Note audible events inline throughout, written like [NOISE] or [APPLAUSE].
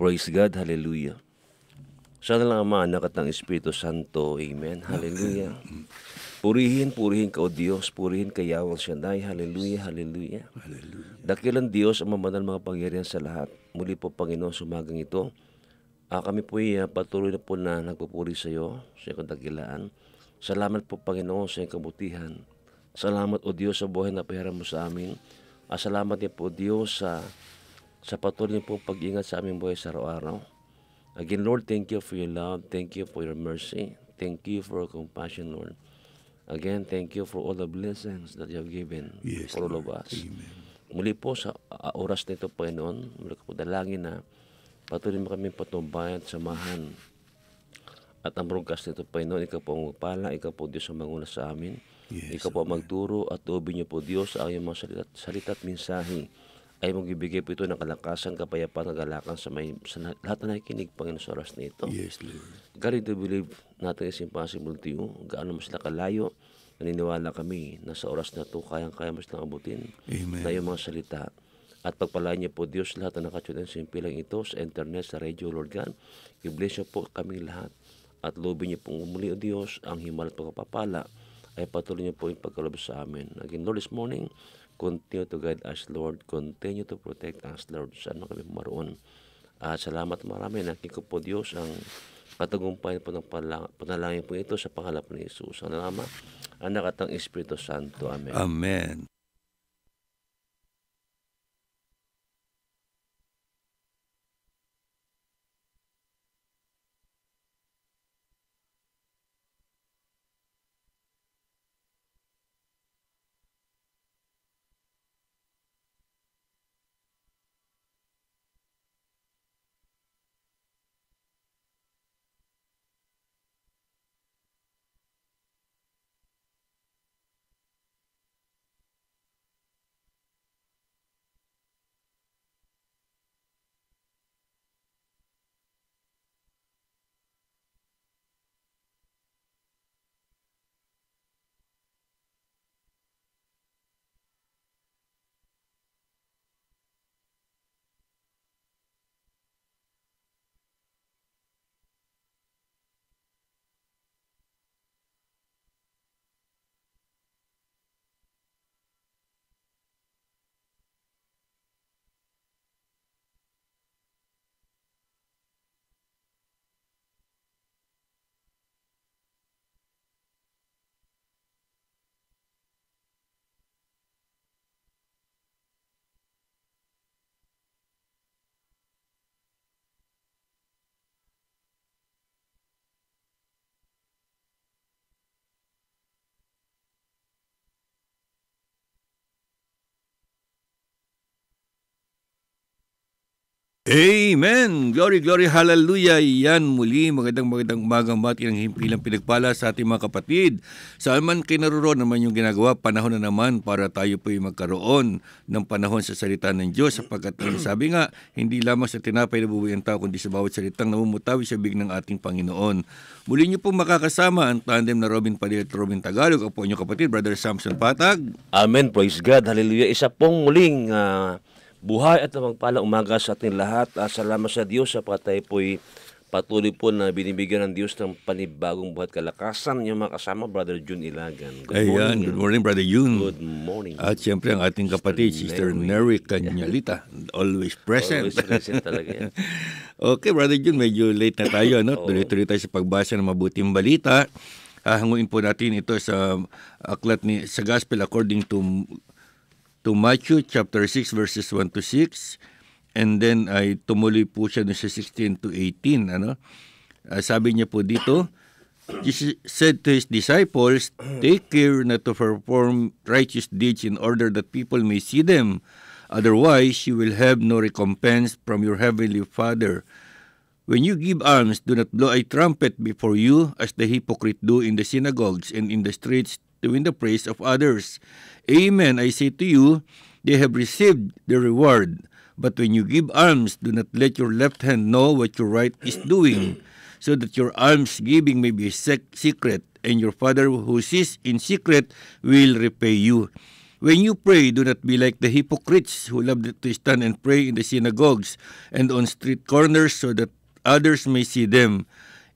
Praise God, hallelujah. Sana lang Ama, anak at ng Espiritu Santo, Amen, hallelujah. Purihin, purihin ka, O Diyos, purihin ka, Yahweh Shaddai, hallelujah, hallelujah. Hallelujah. Dakilang Diyos ang mamanal mga pangyarihan sa lahat. Muli po, Panginoon, sumagang ito. Ah, kami po ay ah, patuloy na po na nagpupuri sa iyo, sa iyong dakilaan. Salamat po, Panginoon, sa iyong kabutihan. Salamat, O Diyos, sa buhay na pahiram mo sa amin. Ah, salamat din po, Diyos, sa, sa patuloy po pag-ingat sa aming buhay sa araw-araw. Again, Lord, thank you for your love. Thank you for your mercy. Thank you for your compassion, Lord. Again, thank you for all the blessings that you have given Yes, for all of Lord. us. Amen. Muli po sa uh, oras na ito, Panginoon, muli ko po dalangin na patuloy mo kami patumbayan at samahan. At ang broadcast nito, Panginoon, ikaw po ang magpala, ikaw po Diyos ang manguna sa amin. Yes, ikaw po ang magturo at tuubin niyo po Diyos sa iyong mga salita, salita at mensahe ay magbibigay po ito ng kalakasan, kapayapaan, kagalakan sa, may, sa lahat na nakikinig, Panginoon, sa oras na ito. Yes, Lord. God, to believe natin is impossible to you. Gaano mo sila kalayo, naniniwala kami na sa oras na ito, kayang-kaya mo silang abutin Amen. na iyong mga salita. At pagpalain niyo po Diyos lahat na nakatune sa impilang ito sa internet, sa radio, Lord God. I-bless niyo po kami lahat. At lobin niyo pong umuli o Diyos ang himal at pagpapala ay patuloy niyo po yung pagkalob sa amin. Again, Lord, this morning, continue to guide us, Lord. Continue to protect us, Lord. Saan man kami maroon. At salamat marami. Nakik ko po Diyos ang katagumpayan po ng panalangin po ito sa pangalap ni Jesus. Ang Ama, anak at ang Espiritu Santo. Amen. Amen. Amen! Glory, glory, hallelujah! Yan muli, magandang magandang umagang mati ng himpilang pinagpala sa ating mga kapatid. Saan man naroon naman yung ginagawa, panahon na naman para tayo po magkaroon ng panahon sa salita ng Diyos sapagkat ang [CLEARS THROAT] sabi nga, hindi lamang sa tinapay na bubuhay ang tao, kundi sa bawat salitang namumutawi sa big ng ating Panginoon. Muli niyo po makakasama ang tandem na Robin Padilla at Robin Tagalog, ang po inyong kapatid, Brother Samson Patag. Amen. Praise God. Hallelujah. Isa pong muling ah, buhay at magpalang umaga sa ating lahat. Ah, salamat sa Diyos sa patay po'y patuloy po na binibigyan ng Diyos ng panibagong buhat kalakasan. Yung mga kasama, Brother June Ilagan. Good Ayan, morning. good morning, Brother Yun. Good morning. At siyempre ang ating kapatid, Sister Neri Canyalita, [LAUGHS] always present. Always present talaga yan. [LAUGHS] okay, Brother Jun, medyo late na tayo. No? [LAUGHS] Tuloy-tuloy tayo sa pagbasa ng mabuting balita. Ah, hanguin po natin ito sa aklat ni sa Gospel according to to Matthew chapter 6 verses 1 to 6 and then ay tumuloy po siya dun sa 16 to 18 ano Ah, sabi niya po dito Jesus said to his disciples, Take care not to perform righteous deeds in order that people may see them. Otherwise, you will have no recompense from your heavenly Father. When you give alms, do not blow a trumpet before you, as the hypocrites do in the synagogues and in the streets to win the praise of others. Amen, I say to you, they have received the reward. But when you give alms, do not let your left hand know what your right is doing, so that your alms giving may be sec- secret, and your Father who sees in secret will repay you. When you pray, do not be like the hypocrites who love to stand and pray in the synagogues and on street corners so that others may see them.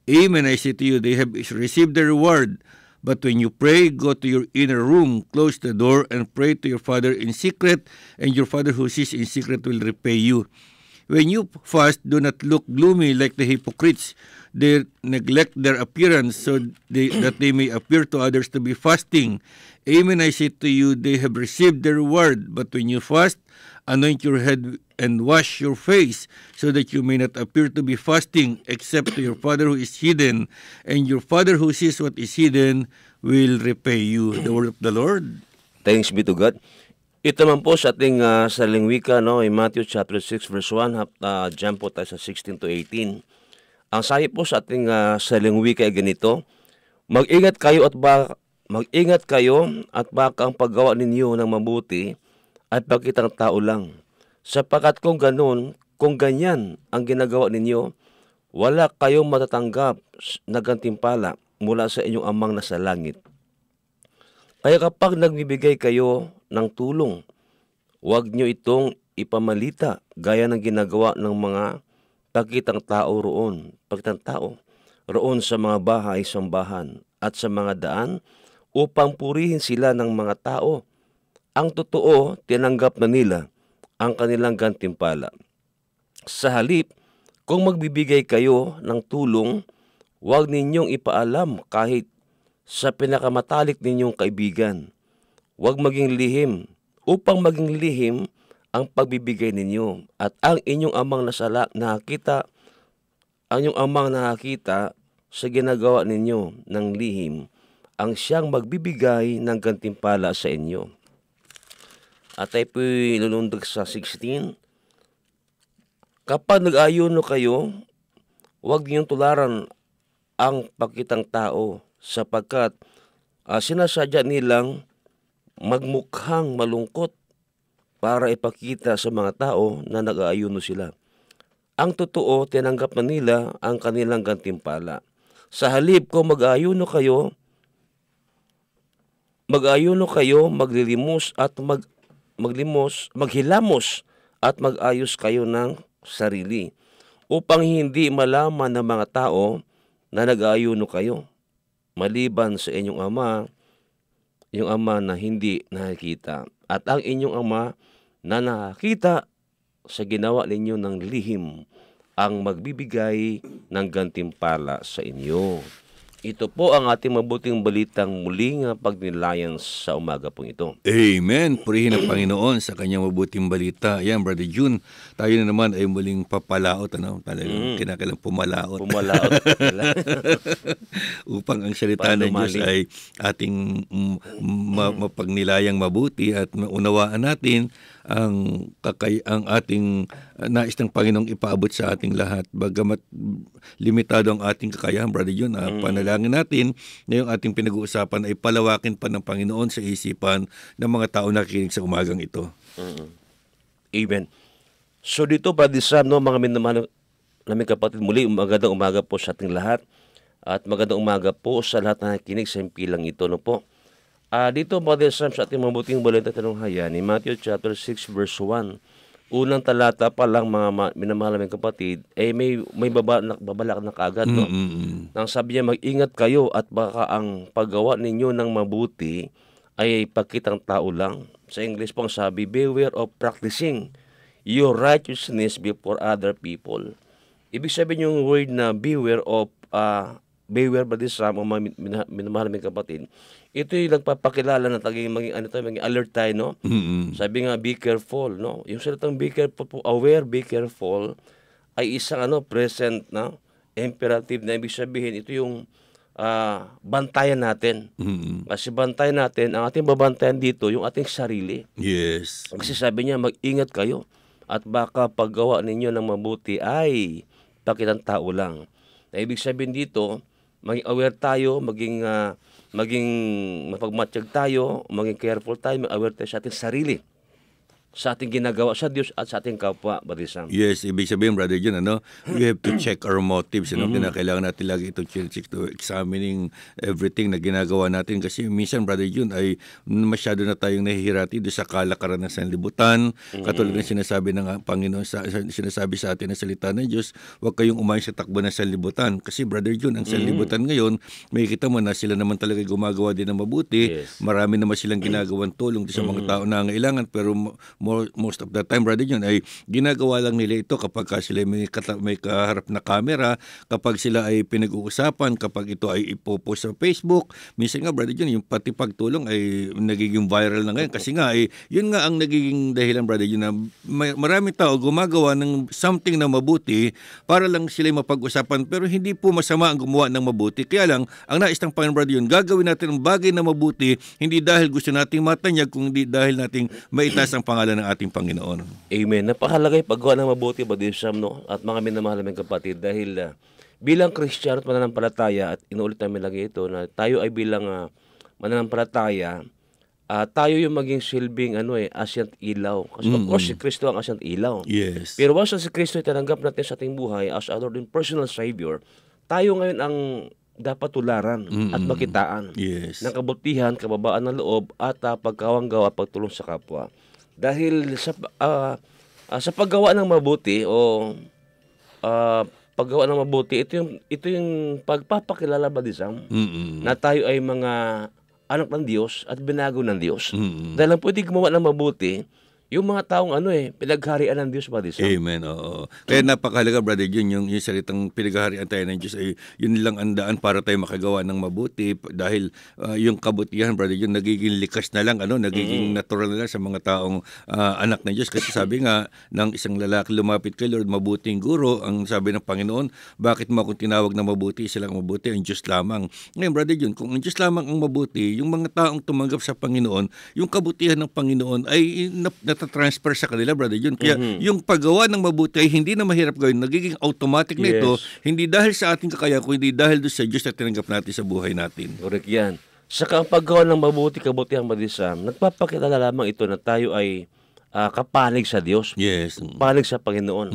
Amen, I say to you, they have received the reward. But when you pray, go to your inner room, close the door, and pray to your Father in secret, and your Father who sees in secret will repay you. When you fast, do not look gloomy like the hypocrites. They neglect their appearance so they, that they may appear to others to be fasting. Amen, I say to you, they have received their reward. But when you fast, anoint your head and wash your face, so that you may not appear to be fasting, except to your Father who is hidden. And your Father who sees what is hidden will repay you. The word of the Lord. Thanks be to God. Ito naman po sa ating uh, saling wika, no, in Matthew chapter 6 verse 1, uh, jump po tayo sa 16 to 18. Ang sabi po sa ating uh, saling wika ay ganito, Mag-ingat kayo at baka mag-ingat kayo at baka ang paggawa ninyo ng mabuti ay pagkitang tao lang. Sapagkat kung ganun, kung ganyan ang ginagawa ninyo, wala kayong matatanggap na gantimpala mula sa inyong amang nasa langit. Kaya kapag nagbibigay kayo ng tulong, huwag nyo itong ipamalita gaya ng ginagawa ng mga pagkitang tao roon, pagkitang tao, roon sa mga bahay sambahan at sa mga daan upang purihin sila ng mga tao. Ang totoo, tinanggap na nila ang kanilang gantimpala. Sa halip, kung magbibigay kayo ng tulong, huwag ninyong ipaalam kahit sa pinakamatalik ninyong kaibigan. Huwag maging lihim upang maging lihim ang pagbibigay ninyo at ang inyong amang nasala nakakita ang inyong amang nakakita sa ginagawa ninyo ng lihim ang siyang magbibigay ng gantimpala sa inyo. At tayo po'y lulundag sa 16. Kapag nag-ayuno kayo, huwag niyong tularan ang pakitang tao sapagkat uh, sinasadya nilang magmukhang malungkot para ipakita sa mga tao na nag-aayuno sila. Ang totoo, tinanggap na nila ang kanilang gantimpala. Sa halip kung mag-aayuno kayo, mag-ayuno kayo, maglilimos at mag maglimos, maghilamos at mag-ayos kayo ng sarili upang hindi malaman ng mga tao na nag-aayuno kayo maliban sa inyong ama, inyong ama na hindi nakikita at ang inyong ama na nakakita sa ginawa ninyo ng lihim ang magbibigay ng gantimpala sa inyo. Ito po ang ating mabuting balitang muling pagnilayan sa umaga pong ito. Amen. Purihin ang Panginoon sa kanyang mabuting balita. Yan, Brother June, tayo na naman ay muling papalaot. Ano? Talagang mm. kinakailang pumalaot. Pumalaot. [LAUGHS] Upang ang salita ng Diyos ay ating ma- mapagnilayang mabuti at maunawaan natin ang kakay ang ating uh, nais ng Panginoong ipaabot sa ating lahat. Bagamat limitado ang ating kakayahan, Brother June, uh, mm. panalangin natin na yung ating pinag-uusapan ay palawakin pa ng Panginoon sa isipan ng mga tao na nakikinig sa umagang ito. Mm. Amen. So dito, Brother Sam, no, mga minamahal namin kapatid, muli magandang umaga po sa ating lahat. At magandang umaga po sa lahat na nakikinig sa impilang ito. No po. Uh, dito, Brother Sam, sa ating mabuting balita tanong ni Matthew chapter 6 verse 1. Unang talata pa lang mga minamahal naming kapatid, eh may may baba, babalak na kaagad, no? Mm-hmm. Nang sabi niya, mag-ingat kayo at baka ang paggawa ninyo ng mabuti ay pagkitang tao lang. Sa English pong sabi, beware of practicing your righteousness before other people. Ibig sabihin yung word na beware of, uh, beware ba this Sam, mga minamahal naming kapatid, ito yung nagpapakilala na taging maging ano tayo, maging alert tayo, no? Mm-hmm. Sabi nga, be careful, no? Yung salitang be careful, aware, be careful, ay isang ano, present, no? Imperative na ibig sabihin, ito yung uh, bantayan natin. Mm-hmm. Kasi bantayan natin, ang ating babantayan dito, yung ating sarili. Yes. Kasi sabi niya, mag-ingat kayo at baka paggawa ninyo ng mabuti ay pakitang tao lang. Na ibig sabihin dito, maging aware tayo, maging uh, maging mapagmatsyag tayo, maging careful tayo, mag-aware tayo sa ating sarili. Sa ating ginagawa sa Diyos at sa ating kapwa, Brother Sam. Yes, ibig sabihin, Brother John, ano, we have to [CLEARS THROAT] check our motives. Ano, Mm-hmm. Kinakailangan natin lagi ito check to examining everything na ginagawa natin. Kasi minsan, Brother John, ay masyado na tayong nahihirati doon sa kalakaran ng sanlibutan. Mm-hmm. Katulad ng sinasabi ng ah, Panginoon, sa, sa- sinasabi sa atin ng salita ng Diyos, huwag kayong umayon sa takbo ng sanlibutan. Kasi, Brother John, ang Mm-hmm. sanlibutan ngayon, may kita mo na sila naman talaga gumagawa din ng mabuti. Yes. Marami naman silang ginagawang tulong sa mga tao na ngailangan. Pero most of the time, Brother John, ay ginagawa lang nila ito kapag ka sila may, kata- may kaharap na camera, kapag sila ay pinag-uusapan, kapag ito ay ipopost sa Facebook. Minsan nga, Brother John, yung pati pagtulong ay nagiging viral na ngayon. Kasi nga, ay, yun nga ang nagiging dahilan, Brother John, na may, maraming tao gumagawa ng something na mabuti para lang sila mapag-usapan. Pero hindi po masama ang gumawa ng mabuti. Kaya lang, ang nais ng Panginoon, Brother John, gagawin natin ang bagay na mabuti, hindi dahil gusto nating matanyag, kundi dahil nating maitaas ang pangalan ng ating Panginoon. Amen. Napakahalaga yung paggawa ng mabuti, Sam, no? At mga minamahal naming kapatid, dahil ah, bilang Kristiyano at mananampalataya, at inuulit namin lagi ito, na tayo ay bilang ah, mananampalataya, ah, tayo yung maging silbing ano eh, asyant ilaw. Kasi of course, si Kristo ang asyant ilaw. Yes. Pero once si Kristo ay tananggap natin sa ating buhay as our Lord and personal Savior, tayo ngayon ang dapat tularan at makitaan Yes. ng kabutihan, kababaan ng loob at uh, pagkawanggawa pagtulong sa kapwa. Dahil sa ah, ah, sa paggawa ng mabuti o ah, paggawa ng mabuti, ito yung ito yung pagpapakilala ba Sam, Mm-mm. na tayo ay mga anak ng Diyos at binago ng Diyos. Mm-mm. Dahil ang pwede gumawa ng mabuti, yung mga taong ano eh, pinagharian ng Diyos ba Sam? Amen. Oo. Kaya napakahalaga, Brother Jun, yung, yung salitang pinaghaharian tayo ng Diyos ay yun lang ang daan para tayo makagawa ng mabuti dahil ah, yung kabutihan, Brother Jun, nagiging likas na lang, ano, nagiging natural na lang sa mga taong ah, anak ng Diyos. Kasi sabi nga ng isang lalaki lumapit kay Lord, mabuting guro, ang sabi ng Panginoon, bakit mo akong tinawag na mabuti? Sila ang mabuti, ang Diyos lamang. Ngayon, Brother Jun, kung ang Diyos lamang ang mabuti, yung mga taong tumanggap sa Panginoon, yung kabutihan ng Panginoon ay nat- natatransfer sa kanila, Brother Jun. Kaya yung paggawa ng mabuti ay hindi na mahirap gawin. Nagiging automatic na ito, Yes. hindi dahil sa ating kakaya, kundi dahil doon sa Diyos na tinanggap natin sa buhay natin. Correct yan. Saka ang paggawa ng mabuti, kabutihan madisam, nagpapakilala lamang ito na tayo ay ah, kapanig sa Diyos, Yes. Panig sa Panginoon.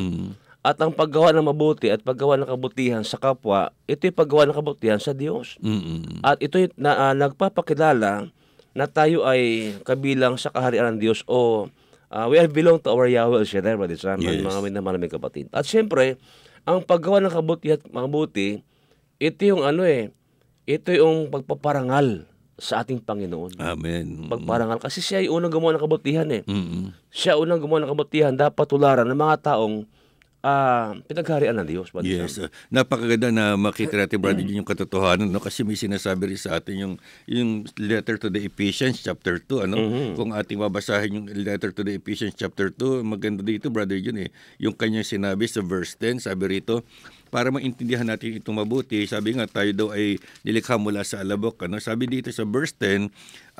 At ang paggawa ng mabuti at paggawa ng kabutihan sa kapwa, ito yung paggawa ng kabutihan sa Diyos. Mm-mm. At ito yung na, ah, nagpapakilala na tayo ay kabilang sa kaharian ng Diyos o ah, we are belong to our Yahweh El Shaddai, Brother Sam, Yes. mga minamahal naming kapatid. At siyempre, ang paggawa ng kabuti at mabuti, ito yung ano eh, ito yung pagpaparangal sa ating Panginoon. Amen. Pagparangal. Kasi siya ay unang gumawa ng kabutihan eh. Mm-mm. Siya unang gumawa ng kabutihan, dapat tularan ng mga taong ah, pinagharian ng Diyos. Brother. Yes. uh, napakaganda na makita natin, Brother Jun, yung katotohanan. No? Kasi may sinasabi rin sa atin yung, yung letter to the Ephesians chapter 2. Ano? Kung ating babasahin yung letter to the Ephesians chapter 2, maganda dito, Brother Jun, eh. Yung kanyang sinabi sa verse 10, sabi rito, para maintindihan natin itong mabuti, sabi nga tayo daw ay nilikha mula sa alabok. Ano? Sabi dito sa verse 10,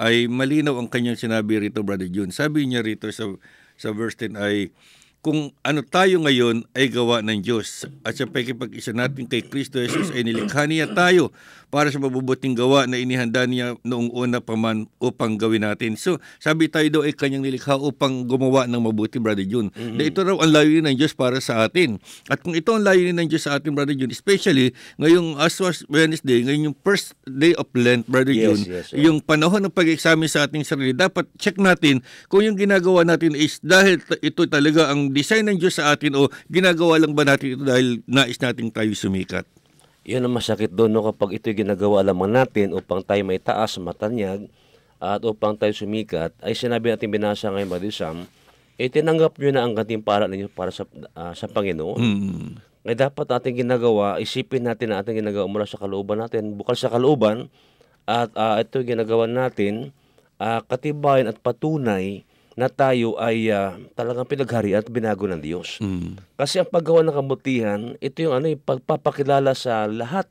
ay malinaw ang kanyang sinabi rito, Brother Jun. Sabi niya rito sa, sa verse 10 ay, kung ano tayo ngayon ay gawa ng Diyos. At sa pagkipag-isa natin kay Kristo Jesus ay nilikha niya tayo para sa mabubuting gawa na inihanda niya noong una pa man upang gawin natin. So, sabi tayo daw ay kanyang nilikha upang gumawa ng mabuti, Brother Jun. Na ito raw ang layunin ng Diyos para sa atin. At kung ito ang layunin ng Diyos sa atin, Brother Jun, especially ngayong Aswas Wednesday, ngayong yung first day of Lent, Brother Yes, Jun, yes, yes. yung panahon ng pag-examine sa ating sarili, dapat check natin kung yung ginagawa natin is dahil ito talaga ang design ng Diyos sa atin o ginagawa lang ba natin ito dahil nais nating tayo sumikat. Yun ang masakit doon no, kapag ito'y ginagawa lamang natin upang tayo may taas, matanyag, at upang tayo sumikat, ay sinabi natin binasa ngayon, Brother Sam, eh tinanggap nyo na ang gantimpala ninyo para sa, ah, sa Panginoon. Mm. Ngayon dapat ating ginagawa, isipin natin na ating ginagawa mula sa kalooban natin, bukal sa kalooban, at ah, ito ginagawa natin, ah, katibayan at patunay na tayo ay ah, talagang pinagharian at binago ng Diyos. Mm. Kasi ang paggawa ng kabutihan, ito yung ano, yung pagpapakilala sa lahat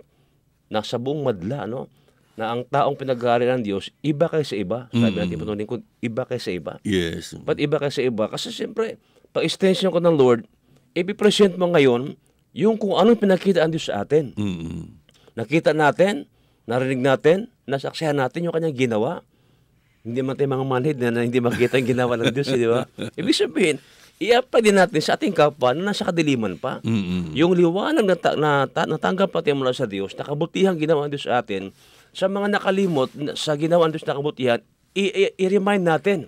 na sa buong madla, ano, na ang taong pinaghari ng Diyos, iba kaysa iba. Sabi natin mm lingkod, iba kaysa iba. Yes. Ba't iba kaysa iba? Kasi siyempre, pag extension ko ng Lord, ipipresent mo ngayon yung kung anong pinakita ang Diyos sa atin. Mm. Nakita natin, narinig natin, nasaksihan natin yung kanyang ginawa. Hindi man tayo mga manhid na, na hindi makita yung ginawa ng Diyos, eh, di ba? Ibig sabihin, i-apply din natin sa ating kapwa na nasa kadiliman pa. Mm-mm. Yung liwanag na, ta- na ta- natanggap natin mula sa Diyos, na kabutihan ginawa ng Diyos sa atin, sa mga nakalimot na- sa ginawa ng Diyos na kabutihan, i- i- i-remind natin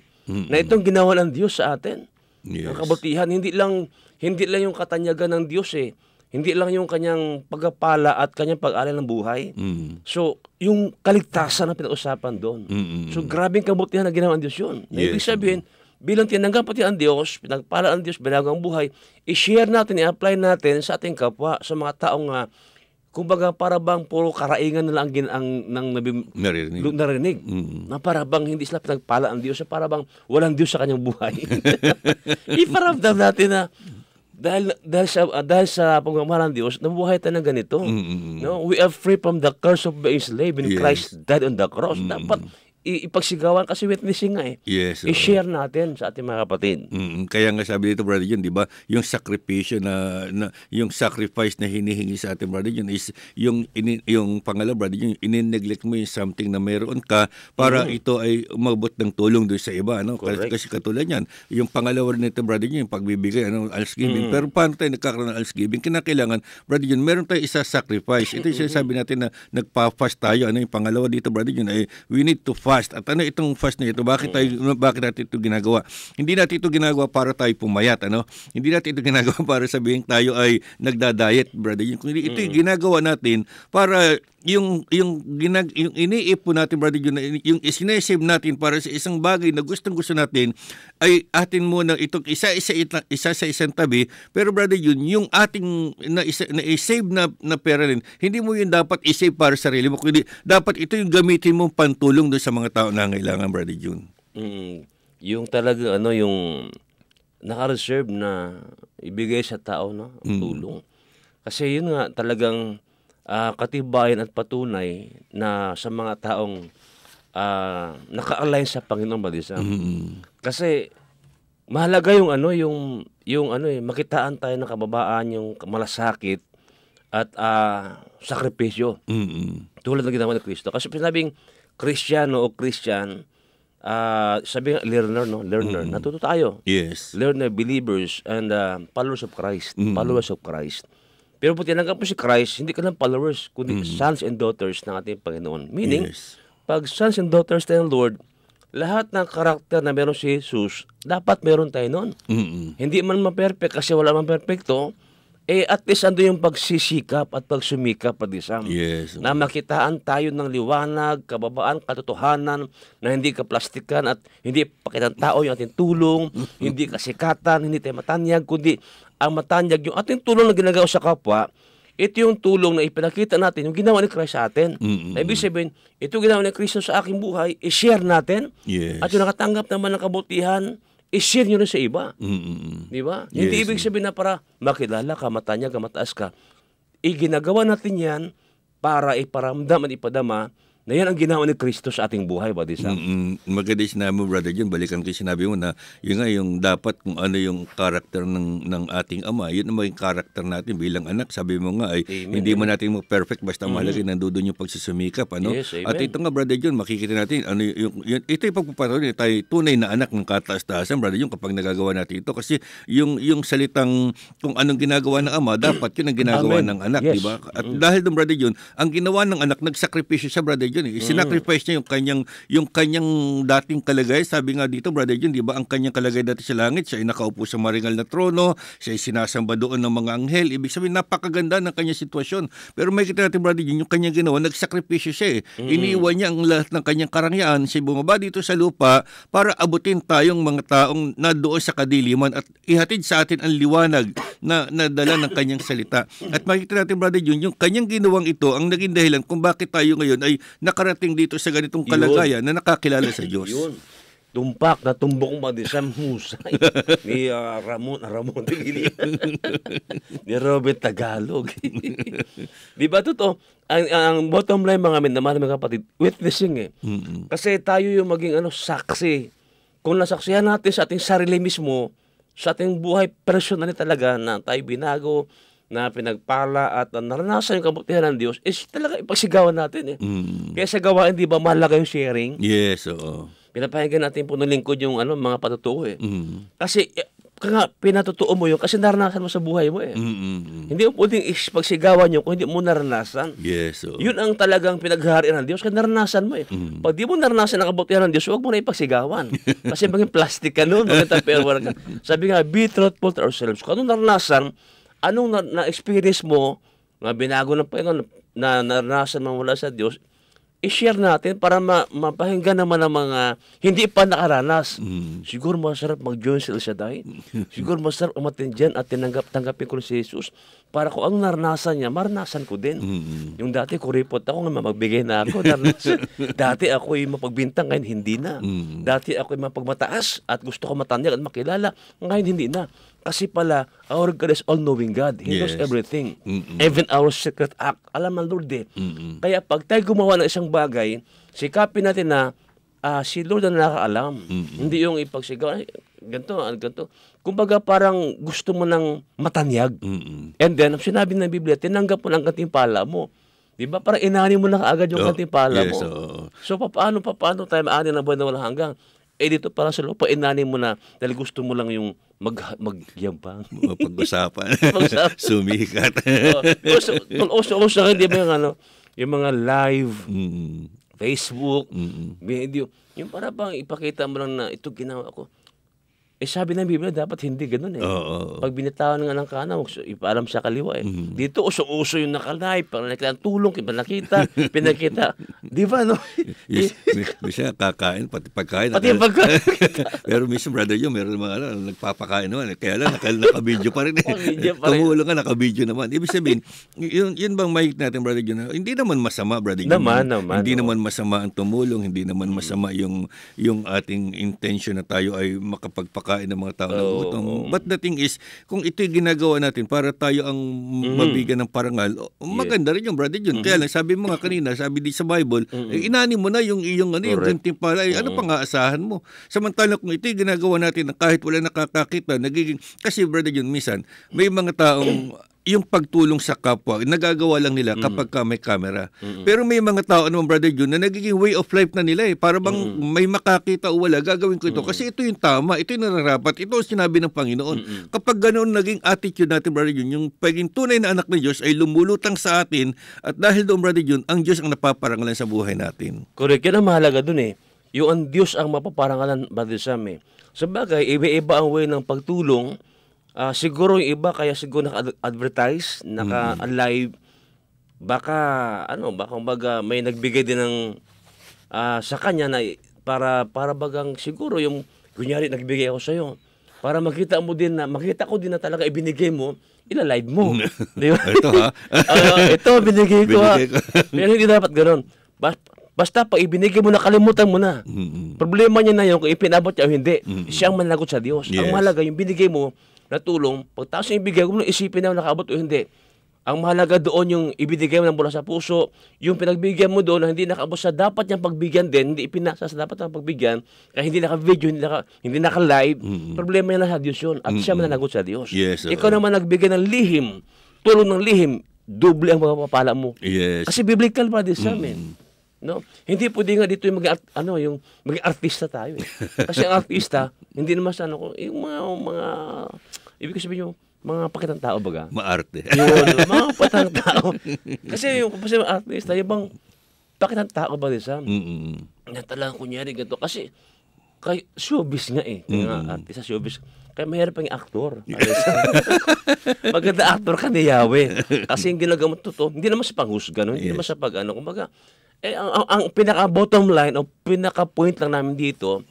na itong ginawa ng Diyos sa atin. Yes. Ang kabutihan, hindi lang hindi lang yung katanyagan ng Diyos eh. Hindi lang yung kanyang pagpapala at kanyang pag-alala ng buhay. Mm. So, yung kaligtasan na pinag-usapan doon. Mm-mm. So, grabing kabutihan na ginawa ng Diyos yun. Na ibig Yes. sabihin, bilang tinanggap pati ang Diyos, pinagpala ang Diyos, binago ang buhay, i-share natin, i-apply natin sa ating kapwa, sa mga taong nga, kumbaga para bang puro karaingan na lang ang, ang ng nabim, Naririnig. lu- narinig. Mm. Na para bang hindi sila pinagpala ang Diyos, na para bang walang Diyos sa kanyang buhay. [LAUGHS] [LAUGHS] Iparamdam natin na dahil dahil sa ah, dahil sa pagmamahal ng Diyos, nabuhay tayo ng ganito. Mm-mm. No, we are free from the curse of being slave when Yes. Christ died on the cross. Dapat i- ipagsigawan kasi witnessing nga eh. Yes. I-share natin sa ating mga kapatid. Mm, kaya nga sabi dito brother John, 'di ba? Yung sakripisyo na, na yung sacrifice na hinihingi sa atin brother John is yung ini, yung pangalawa brother John, inineglect mo yung something na meron ka para ito ay umabot ng tulong doon sa iba, ano? Kasi, Correct. kasi katulad niyan, yung pangalawa nito brother John, yung pagbibigay ano, almsgiving. Pero paano tayo nagkakaroon ng almsgiving? Kinakailangan brother John, meron tayo isa sacrifice. Ito yung sinasabi natin na nagpa-fast tayo. Ano yung pangalawa dito brother John ay we need to fast. At ano itong fast na ito? Bakit tayo bakit natin ito ginagawa? Hindi natin ito ginagawa para tayo pumayat, ano? Hindi natin ito ginagawa [LAUGHS] para sabihin tayo ay nagda-diet, brother. Kundi ito yung ginagawa natin para yung yung ginag yung iniipon natin brother yun yung isinesave natin para sa isang bagay na gustong gusto natin ay atin muna itong isa isa ita- isa sa isang tabi. Pero brother yun yung ating na isa na save na na pera rin hindi mo yun dapat i-save para sa sarili mo kundi dapat ito yung gamitin mo pantulong doon sa mga tao na kailangan brother June Mm, yung talaga ano yung naka-reserve na ibigay sa tao no? Ang tulong. Kasi yun nga talagang ah, katibayan at patunay na sa mga taong ah, naka-align sa Panginoon Badisa. mm Kasi mahalaga yung ano yung yung ano eh makitaan tayo ng kababaan yung malasakit at ah, sakripisyo mm tulad ng ginawa ni Kristo. Kasi sinabing Kristiyano o Christian, ah sabi nga, learner, no? Learner. Natuto tayo. yes Learner, believers, and ah, followers of Christ. Mm. Followers of Christ. Pero pag tinanggap mo si Christ, hindi ka lang followers, kundi sons and daughters ng ating Panginoon. Meaning, yes. pag sons and daughters tayo ng Lord, lahat ng karakter na meron si Jesus, dapat meron tayo noon. mm Hindi man ma-perfect kasi wala man perfecto, eh at least ando yung pagsisikap at pagsumikap, Padisam yes. Na makitaan tayo ng liwanag, kababaan, katotohanan, na hindi ka plastikan at hindi pakitang tao yung ating tulong, [LAUGHS] hindi kasikatan, hindi tayo matanyag, kundi ang matanyag yung ating tulong na ginagawa sa kapwa, ito yung tulong na ipinakita natin, yung ginawa ni Christ sa atin. Mm-mm. Na ibig sabihin, ito ginawa ni Kristo sa aking buhay, i-share natin. yes At yung nakatanggap naman ng kabutihan, i-share nyo rin sa iba. mm Di ba? Hindi Yes. ibig sabihin na para makilala ka, matanya ka, mataas ka. Iginagawa natin yan para iparamdam at ipadama na yan ang ginawa ni Kristo sa ating buhay, Badisa. Mm, maganda yung sinabi mo, Brother John. Balikan yung sinabi mo na yun nga yung dapat kung ano yung karakter ng, ng ating ama. Yun ang maging karakter natin bilang anak. Sabi mo nga ay Amen, hindi mo natin mo perfect basta mahalaga nandoon yung pagsusumikap. Ano? Yes, amen. At ito nga, Brother John, makikita natin ano yung, yung ito yung pagpapatuloy tayo tunay na anak ng kataas-taasan, Brother John, kapag nagagawa natin ito. Kasi yung yung salitang kung anong ginagawa ng ama, dapat yun ang ginagawa Amen. ng anak, Yes. di ba? At dahil doon, Brother John, ang ginawa ng anak, nagsakripisyo siya, Brother John. Eh. Sinacrifice niya yung kanyang, yung kanyang dating kalagay. Sabi nga dito, Brother John, di ba, ang kanyang kalagay dati sa langit, siya ay nakaupo sa maringal na trono, siya ay sinasamba doon ng mga anghel. Ibig sabihin, napakaganda ng kanyang sitwasyon. Pero may kita natin, Brother John, yung kanyang ginawa, nagsakripisyo siya eh. Iniiwan niya ang lahat ng kanyang karangyaan. Siya bumaba dito sa lupa para abutin tayong mga taong na doon sa kadiliman at ihatid sa atin ang liwanag na nadala ng kanyang salita. At makikita natin, Brother Jun, yung kanyang ginawang ito ang naging dahilan kung bakit tayo ngayon ay nakarating dito sa ganitong Yun. kalagayan na nakakilala sa Diyos. Yun. Tumpak na tumbok mo din sa husay ni ah, Ramon, Ramon Tigili. [LAUGHS] ni Robert Tagalog. [LAUGHS] Di ba totoo? Ang, ang bottom line mga min, naman mga kapatid, witnessing eh. Mm-mm. Kasi tayo yung maging ano, saksi. Kung nasaksihan natin sa ating sarili mismo, sa ating buhay personally talaga na tayo binago, na pinagpala at naranasan yung kabutihan ng Diyos, is talaga ipagsigawan natin eh. Mm. Kaya sa gawain, di ba, mahalaga yung sharing? Yes, oo. pinapahinggan natin po ng lingkod yung ano, mga patutuo eh. Mm. Kasi, eh, kaya pinatutuo mo yun kasi naranasan mo sa buhay mo eh. Mm, mm, mm. Hindi mo pwedeng pagsigawan yun kung hindi mo naranasan. Yes. oh. Yun ang talagang pinaghaharian ng Diyos kasi naranasan mo eh. Mm. Pag di mo naranasan ang kabutihan ng Diyos, huwag mo na ipagsigawan. [LAUGHS] kasi maging plastic ka nun, maging tupperware ka. Sabi nga, be truthful to ourselves. Kung anong naranasan, anong na- na-experience mo, na binago ng Panginoon, na naranasan mo mula sa Diyos, i-share natin para ma- mapahinggan naman ng mga hindi pa nakaranas. Mm. Siguro masarap mag-join sa El Shaddai. Siguro masarap umatin dyan at tinanggap, tanggapin ko si Jesus para kung anong naranasan niya, maranasan ko din. Mm. Yung dati kuripot ako nga magbigay na ako. [LAUGHS] Dati ako yung mapagbintang, ngayon hindi na. Mm. Dati ako yung mapagmataas at gusto ko matanyag at makilala, ngayon hindi na. Kasi pala, our God is all-knowing God. He knows Yes. everything. Mm-mm. Even our secret act. Alam ng Lord eh. Mm-mm. Kaya pag tayo gumawa ng isang bagay, sikapin natin na ah, si Lord ang nakakaalam. Hindi yung ipagsigaw, ay, ganito, ah, ganito. Kumbaga parang gusto mo ng matanyag. Mm. And then, sinabi ng Biblia, tinanggap mo ng gantimpala mo. Di ba? Parang inani mo na kaagad yung Oh, gantimpala yes, mo. oo. So, paano, paano tayo maani ng buwan na walang hanggang? Eh, dito para sa lupa, inani mo na dahil gusto mo lang yung mag, magyabang. [LAUGHS] Mapag-usapan. Sumikat. uso, uso, uso, hindi ba yung ano, yung mga live, mm. Facebook, Mm. video, yung para bang ipakita mo lang na ito ginawa ko. Eh sabi ng Biblia, dapat hindi ganun eh. Oo. Pag binitawan ng kanan, huwag su- ipaalam sa kaliwa eh. Mm. Dito, uso-uso yung nakalay, pag nakita tulong, [LAUGHS] pinakita, pinakita. Di ba, no? [LAUGHS] Yes, mi- minsan kakain, pati pagkain. Pati yung naka- pagkain. [LAUGHS] Pero minsan, brother Joe, meron mga ano, nagpapakain naman. Kaya lang, naka, naka-video pa rin. Eh. Pa rin. Tumulong ka, naka-video naman. Ibig sabihin, yun, yun bang mahigit natin, brother na hindi naman masama, brother Joe. Naman, na- naman, Hindi oo. naman masama ang tumulong, hindi naman masama yung, yung ating intention na tayo ay makapagpakain ng mga tao na Oo, gutom. But the thing is, kung ito'y ginagawa natin para tayo ang Mm. mabigyan ng parangal, maganda rin yung brother John. Mm-hmm. Kaya lang, sabi mo nga kanina, sabi di sa Bible, eh, inani mo na yung iyong ano, yung gantimpala. Eh, ano pang aasahan mo? Samantala kung ito'y ginagawa natin na kahit wala nakakakita, nagiging, kasi brother John, minsan, may mga taong yung pagtulong sa kapwa, nagagawa lang nila kapag ka may camera. Pero may mga tao naman, Brother Jun, na nagiging way of life na nila eh. Para bang may makakita o wala, gagawin ko ito. Kasi ito yung tama, ito yung nararapat, ito ang sinabi ng Panginoon. Kapag ganoon naging attitude natin, Brother Jun, yung pagiging tunay na anak ng Diyos ay lumulutang sa atin at dahil doon, Brother Jun, ang Diyos ang napaparangalan sa buhay natin. Correct. Yan ang mahalaga dun eh. Yung ang Diyos ang mapaparangalan, Brother Sam eh. Sa bagay, iba-iba ang way ng pagtulong. Ah, siguro yung iba kaya siguro naka-advertise, naka-live. Baka, ano, baka baga may nagbigay din ng ah, sa kanya na para para bagang siguro yung kunyari nagbigay ako sa iyo para makita mo din na makita ko din na talaga ibinigay mo ila-live mo [LAUGHS] di ba [LAUGHS] Ito ha? [LAUGHS] Ah, ito binigay ko. Binigay ko. pero hindi dapat ganoon Bas- basta pag ibinigay mo na kalimutan mo na Mm-mm. problema niya na yun kung ipinabot niya o hindi siya ang managot sa Diyos Yes. ang mahalaga yung binigay mo na tulong pagtaas yung ibigay mo isipin na nakaabot o hindi ang mahalaga doon yung ibinigay mo ng mula sa puso, yung pinagbigyan mo doon na hindi nakaabot sa dapat niyang pagbigyan din, hindi ipinasa sa dapat niyang pagbigyan, kaya hindi naka-video, hindi, naka, hindi naka-live, problema yan na sa Diyos yun. At siya mananagot sa Diyos. Yes, oo. Ikaw naman nagbigay ng lihim, tulong ng lihim, doble ang mapapala mo. Yes. Kasi biblical pa din sa amin. No? Hindi pwede nga dito yung art- ano, yung maging artista tayo eh. [LAUGHS] Kasi ang artista, hindi naman sa ano yung mga mga ibig sabihin yung mga pakitang tao baga. Maarte. [LAUGHS] Yun, mga pakitang tao. Kasi yung kasi artista, yung bang pakitang tao ba din sa Mm-mm. na talagang kunyari ganito. Kasi kay showbiz nga eh. Kaya nga artista showbiz. Kaya mahirap ang aktor. [LAUGHS] Maganda aktor ka ni Yahweh. Kasi yung ginagamot totoo, hindi naman sa panghusga, no? hindi naman sa pag ano. Kumbaga, eh, ang, ang, ang pinaka-bottom line o pinaka-point lang namin dito,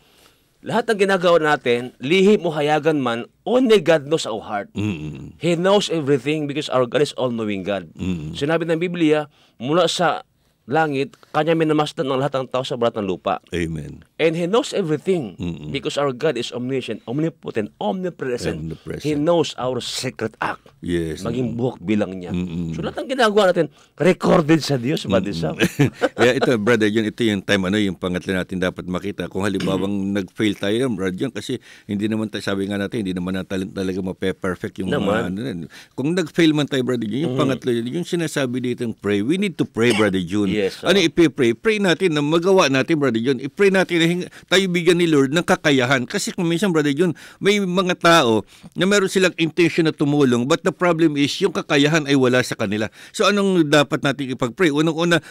lahat ng ginagawa natin, lihim o hayagan man, only God knows our heart. Mm-mm. He knows everything because our God is all-knowing God. Sinabi ng Biblia, mula sa langit, kanya minamasdan ng lahat ng tao sa balat ng lupa. Amen. And He knows everything Mm-mm. because our God is omniscient, omnipotent, omnipresent. Omnipresent. He knows our secret act. Yes. Maging buhok bilang niya. Mm-mm. So lahat ng ginagawa natin, recorded sa Diyos, Sam. [LAUGHS] Kaya ito, brother, yun, ito yung time, ano, yung pangatlo natin dapat makita. Kung halimbawang nag-fail tayo, brother, yun, kasi hindi naman tayo, sabi nga natin, hindi naman natin talaga mape-perfect yung Naman. mga, ano. Kung nag-fail man tayo, brother, yun, yung pangatlo, yun, yung sinasabi dito, pray. We need to pray, brother June. Yes, Ano ipipray? Pray natin na magawa natin, Brother John. I-pray natin na tayo bigyan ni Lord ng kakayahan. Kasi kung minsan, Brother John, may mga tao na meron silang intention na tumulong but the problem is yung kakayahan ay wala sa kanila. So anong dapat natin ipag-pray? Unang-una,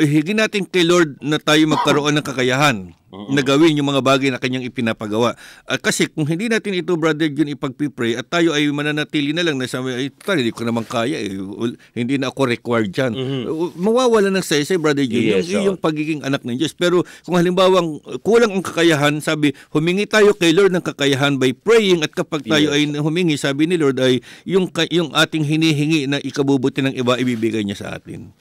higin natin kay Lord na tayo magkaroon ng kakayahan na gawin yung mga bagay na kanyang ipinapagawa. At kasi kung hindi natin ito, Brother John, ipag-pray at tayo ay mananatili na lang na sabi, ay, tal, hindi ko naman kaya. Eh. Hindi na ako required dyan. Uh, Mawawala ng saysay, Brother John, Yes, yung, oo. yung pagiging anak ng Diyos. Pero kung halimbawa kulang ang kakayahan, sabi, humingi tayo kay Lord ng kakayahan by praying at kapag tayo Yes. ay humingi, sabi ni Lord ay yung, yung ating hinihingi na ikabubuti ng iba, ibibigay niya sa atin.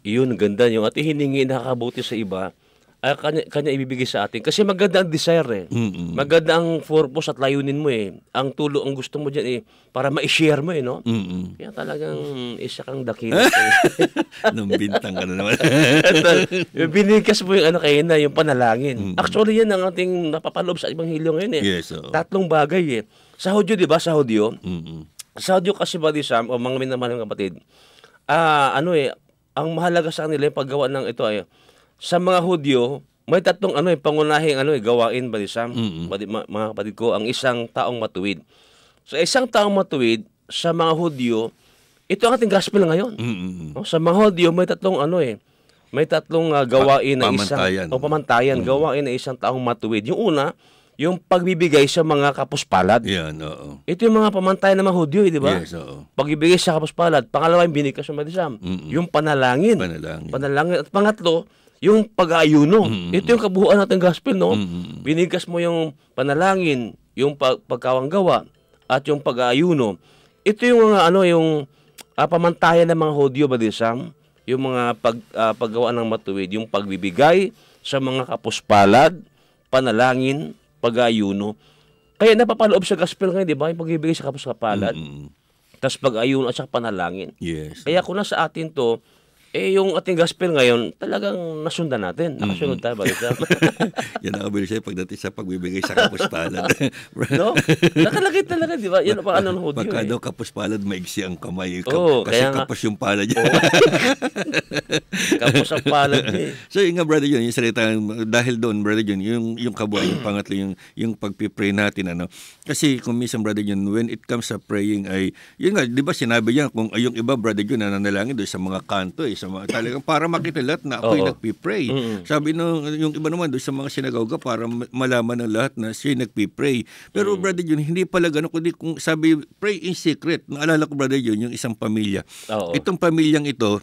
Iyon, ganda. Yung ating hiningi nakakabuti sa iba, ay kanya, kanya ibibigay sa atin. Kasi maganda ang desire eh. Mm-mm. Maganda ang purpose at layunin mo eh. Ang tulo, ang gusto mo dyan eh, para ma-share mo eh, no? Mm-mm. Kaya talagang isa kang dakila. [LAUGHS] Nung bintang ka na naman. [LAUGHS] Binigkas mo yung ano kayo na, yung panalangin. Actually, yan ang ating napapaloob sa Ebanghelyo ngayon eh. yes, oo. Tatlong bagay eh. Sa Hudyo, di ba? Sa Hudyo, Mm-mm. sa Hudyo kasi ba di Sam, o mga minamahal ng kapatid, ah, ano eh, ang mahalaga sa kanila yung paggawa ng ito ay, sa mga Hudyo, may tatlong ano eh, pangunahing ano eh, gawain ba Sam, ma- mga kapatid ko, ang isang taong matuwid. Sa isang taong matuwid, sa mga Hudyo, ito ang ating gospel ngayon. Mm-mm. No, sa mga Hudyo, may tatlong ano eh, may tatlong ah, gawain na pamantayan. isang o pamantayan, gawain na isang taong matuwid. Yung una, yung pagbibigay sa mga kapuspalad. Yan, oo. Ito yung mga pamantayan ng mga Hudyo, eh, di ba? Yes, oo. Pagbibigay sa kapuspalad. Pangalawa, yung binigay sa madisam. Mm-mm. Yung panalangin. Panalangin. Panalangin. At pangatlo, yung pag-aayuno. Ito yung kabuuan natin gospel, no? Mm-mm. Binigas mo yung panalangin, yung pag pagkawanggawa, at yung pag-aayuno. Ito yung mga ano, yung ah, pamantayan ng mga Hudyo, Badisam, yung mga pag, ah, paggawa ng matuwid, yung pagbibigay sa mga kapuspalad, panalangin, pag-aayuno. Kaya napapaloob sa gospel ngayon, di ba? Yung pagbibigay sa kapuspalad, Mm-mm. tapos pag-ayuno at saka panalangin. Yes. Kaya kung nasa atin to, eh yung ating gospel ngayon, talagang nasundan natin. Nakasunod tayo, Badisam. [LAUGHS] Yan ang kabili sa'yo pagdating sa pagbibigay sa kapuspalad. [LAUGHS] no? Nakalagay talaga, di ba? Yan ang ano ng Hudyo Pagka eh. daw kapuspalad, maigsi ang kamay. Kap- Oo, kasi kaya kapos yung pala niya. [LAUGHS] Kapos ang palad niya eh. so yun nga brother John, yung salita dahil doon brother John, yung yung kabuuan yung pangatlo yung yung pagpi-pray natin ano. Kasi kung minsan brother John, when it comes sa praying ay yun nga, 'di ba sinabi niya kung yung iba brother John nananalangin doon sa mga kanto eh, sa mga talagang para makita lahat na ako'y nagpi-pray. Mm-mm. Sabi no yung iba naman doon sa mga sinagawga para ma- malaman ng lahat na siya nagpi-pray. Pero Mm. brother John, hindi pala gano'n kundi kung sabi pray in secret. Naalala ko brother John, yung isang pamilya. Oo. Itong pamilyang ito,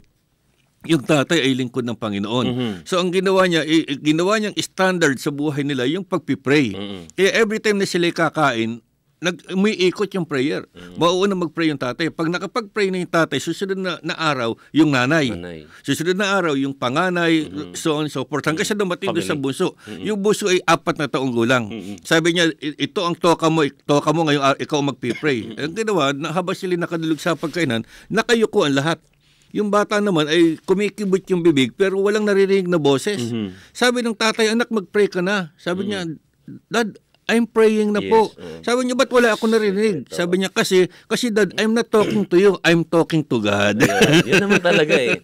yung tatay ay lingkod ng Panginoon. Mhm. So ang ginawa niya, ginawa niyang standard sa buhay nila yung pagpipray. Mhm. Kaya every time na sila kakain, nag umiikot yung prayer. Mm. Mauuna mag-pray yung tatay. Pag nakapag-pray na yung tatay, susunod na, na araw, yung nanay. Nanay. Susunod na araw, yung panganay, so on and so forth. Hanggang sa dumating doon sa Mm-hmm. Family. Mm-hmm. bunso. Yung bunso ay apat na taong gulang. Sabi niya, "I- ito ang toka mo, toka mo ngayong araw, ikaw ang magpipray. Mm-hmm. Ang ginawa, na- habang sila nakadulog sa pagkainan, nakayuko ang lahat. Yung bata naman ay kumikibot yung bibig pero walang naririnig na boses. Mhm. Sabi ng tatay, anak, mag-pray ka na. Sabi niya, Dad, I'm praying na Yes, po. oo. Sabi niya, ba't wala ako narinig? Sabi niya, kasi, kasi dad, I'm not talking to you, I'm talking to God. Ayun, yun naman talaga eh.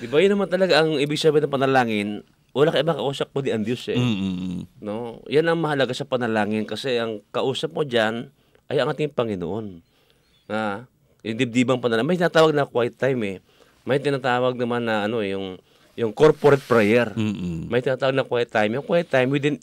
Di ba yun naman talaga ang ibig sabihin ng panalangin, wala ka iba kausap mo di ang Diyos eh. Mm-mm. No? Yan ang mahalaga sa panalangin kasi ang kausap mo dyan ay ang ating Panginoon. Na, yung dibdibang panalangin. May tinatawag na quiet time eh. May tinatawag naman na ano eh, yung, yung corporate prayer. Mm-mm. May tinatawag na quiet time. Yung quiet time within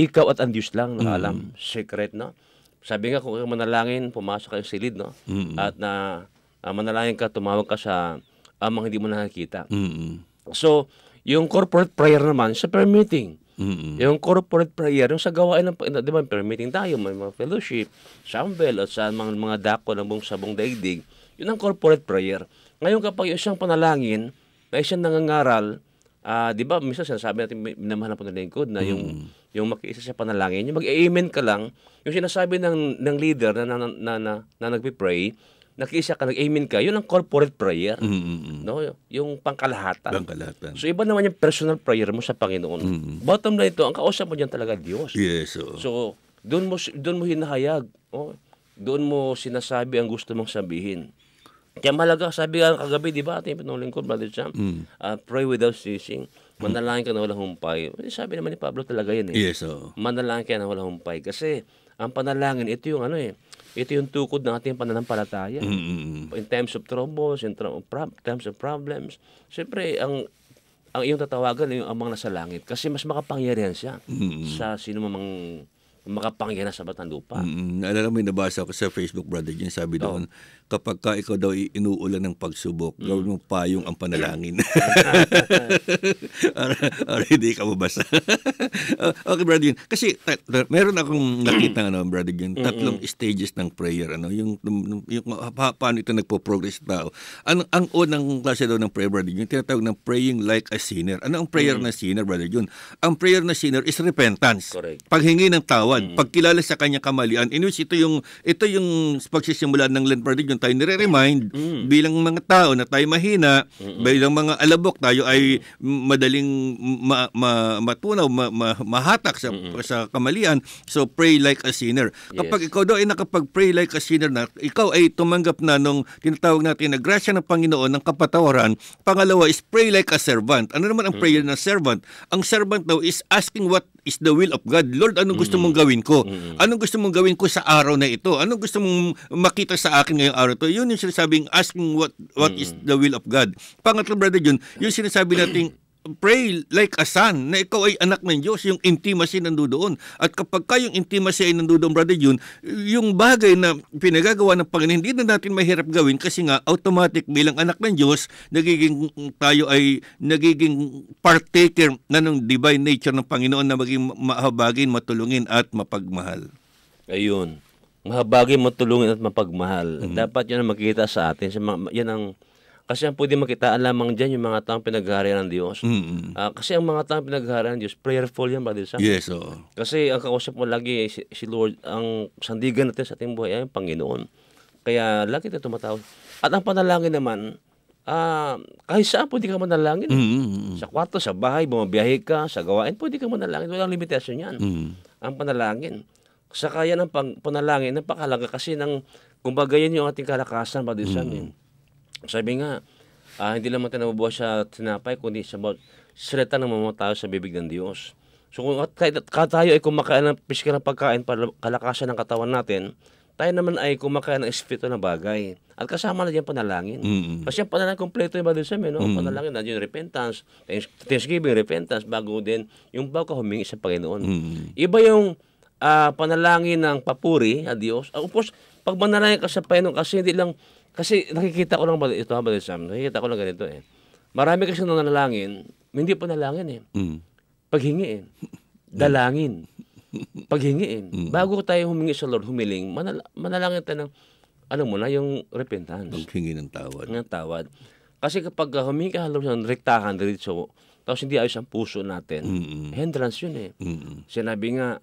ikaw at ang Diyos lang nakaalam. Secret, no? Sabi nga kung ikaw manalangin, pumasok ka sa silid, no? Mm-mm. At na ah, manalangin ka, tumawag ka sa amang hindi mo nakakita. Mm-mm. So, yung corporate prayer naman sa prayer meeting. Mm-mm. Yung corporate prayer, yung sa gawain ng, di ba, prayer meeting tayo, may mga fellowship, sambel, at sa mga, mga dako ng buong sabong daigdig, yun ang corporate prayer. Ngayon kapag yung isang panalangin, na isang nangangaral, ah di ba, minsan sinasabi natin, minamahal ng panalingkod na yung, yung makiisa sa panalangin, yung mag-amen ka lang, yung sinasabi ng, ng leader na, na, na, na, na, na nagpipray, nakiisa ka, nag-amen ka, yun ang corporate prayer. Mm-mm. No? Yung pangkalahatan. Pangkalahatan. So iba naman yung personal prayer mo sa Panginoon. Bottom line ito, ang kausap mo diyan talaga Diyos. Yes, oo. So doon mo doon mo hinahayag, oh. Doon mo sinasabi ang gusto mong sabihin. Kaya malaga, sabi nga kagabi, di ba, ating pinuling ko, Brother Sam, ah, pray without ceasing. Manalangin ka na walang humpay. Eh, Sabi naman ni Pablo talaga yan eh. Yes, oo. Manalangin ka na walang humpay. Kasi, ang panalangin, ito yung ano eh, ito yung tukod ng ating pananampalataya. Mm-mm. In times of troubles, in prob- times of problems, siyempre, ang ang iyong tatawagan ay yung amang nasa langit. Kasi mas makapangyarihan siya sa sino mang makapangyarihan sa batang lupa. Mm, alala mo, yung nabasa ko sa Facebook, brother, yung sabi doon, kapag ka ikaw daw inuulan ng pagsubok, gawin mo payong ang panalangin. [LAUGHS] [LAUGHS] para, para hindi ka mabasa. [LAUGHS] Okay, brother, yun. Kasi meron akong nakita, ano, brother, yun, tatlong stages ng prayer. Ano, yung, yung, yung pa, paano ito nagpo-progress tao. Ang, ang unang klase daw ng prayer, brother, yung tinatawag ng praying like a sinner. Ano ang prayer na sinner, brother, yun? Ang prayer na sinner is repentance Correct. paghingi ng tawad, pagkilala sa kanyang kamalian. In which ito yung ito yung pagsisimula ng Land Party yung tayo nire-remind bilang mga tao na tayo mahina, bilang mga alabok tayo ay madaling ma, ma- matunaw, ma, ma- mahatak sa sa kamalian. So pray like a sinner. Kapag ikaw daw ay nakapag-pray like a sinner na, ikaw ay tumanggap na nung tinatawag natin na grasya ng Panginoon ng kapatawaran. Pangalawa is pray like a servant. Ano naman ang prayer ng servant? Ang servant daw is asking what is the will of God. Lord, anong gusto mong gawin ko? Anong gusto mong gawin ko sa araw na ito? Anong gusto mong makita sa akin ngayong araw to? Yun yung sinasabing asking what what is the will of God. Pangatlo, brother John, yung sinasabi nating pray like a son, na ikaw ay anak ng Diyos, yung intimacy nandoon. At kapag ka yung intimacy ay nandoon, brother Jun, yung bagay na pinagagawa ng Panginoon, hindi na natin mahirap gawin kasi nga automatic bilang anak ng Diyos, nagiging tayo ay nagiging partaker na ng divine nature ng Panginoon na maging mahabagin, matulungin at mapagmahal. Ayun. Mahabagin, matulungin at mapagmahal. Dapat yan ang makikita sa atin. Yan ang, kasi ang pwede makitaan lamang dyan yung mga taong pinaghaharian ng Diyos. Mm-mm. Ah, kasi ang mga taong pinaghaharian ng Diyos, prayerful yan, Brother Sam. Yes, oo. Kasi ang kausap mo lagi, si, si Lord, ang sandigan natin sa ating buhay ay ang Panginoon. Kaya lagi tayo tumatawag. At ang panalangin naman, ah kahit saan pwede ka manalangin. Mm-mm. Sa kwarto, sa bahay, bumabiyahe ka, sa gawain, pwede ka manalangin. Walang limitasyon yan. Mm. Ang panalangin. Sa kaya ng pang, panalangin, napakalaga kasi ng, kumbaga yan yung ating kalakasan, Brother Sam. eh. Sabi nga, ah, hindi naman tayo nabubuhay sa tinapay, kundi sa about salita ng mga tao sa bibig ng Diyos. So kung at kahit, kahit tayo ay kumakain ng pisikal na pagkain para kalakasan ng katawan natin, tayo naman ay kumakain ng espiritu na bagay. At kasama na diyan panalangin. Mm-mm. Kasi ang panalangin kompleto yung Sam, eh, no? Panalangin na yung repentance, thanks- thanksgiving, repentance, bago din yung bago ka humingi sa Panginoon. Mm. Iba yung ah, panalangin ng papuri a Diyos. Ah, Of course, pag manalangin ka sa Panginoon, kasi hindi lang, kasi nakikita ko lang, ba- ito ha, Brother Sam, nakikita ko lang ganito eh. Marami kasi nanalangin, hindi panalangin eh. Mm. Paghingiin. Dalangin. Paghingiin. Bago tayo humingi sa Lord, humiling, manal- manalangin tayo ng, alam mo na, yung repentance Paghingi ng tawad. ng tawad. Kasi kapag uh, humingi ka halos ng rektahan diretso, tapos hindi ayos ang puso natin, Mm-mm. hindrance yun eh. Mm-mm. Sinabi nga,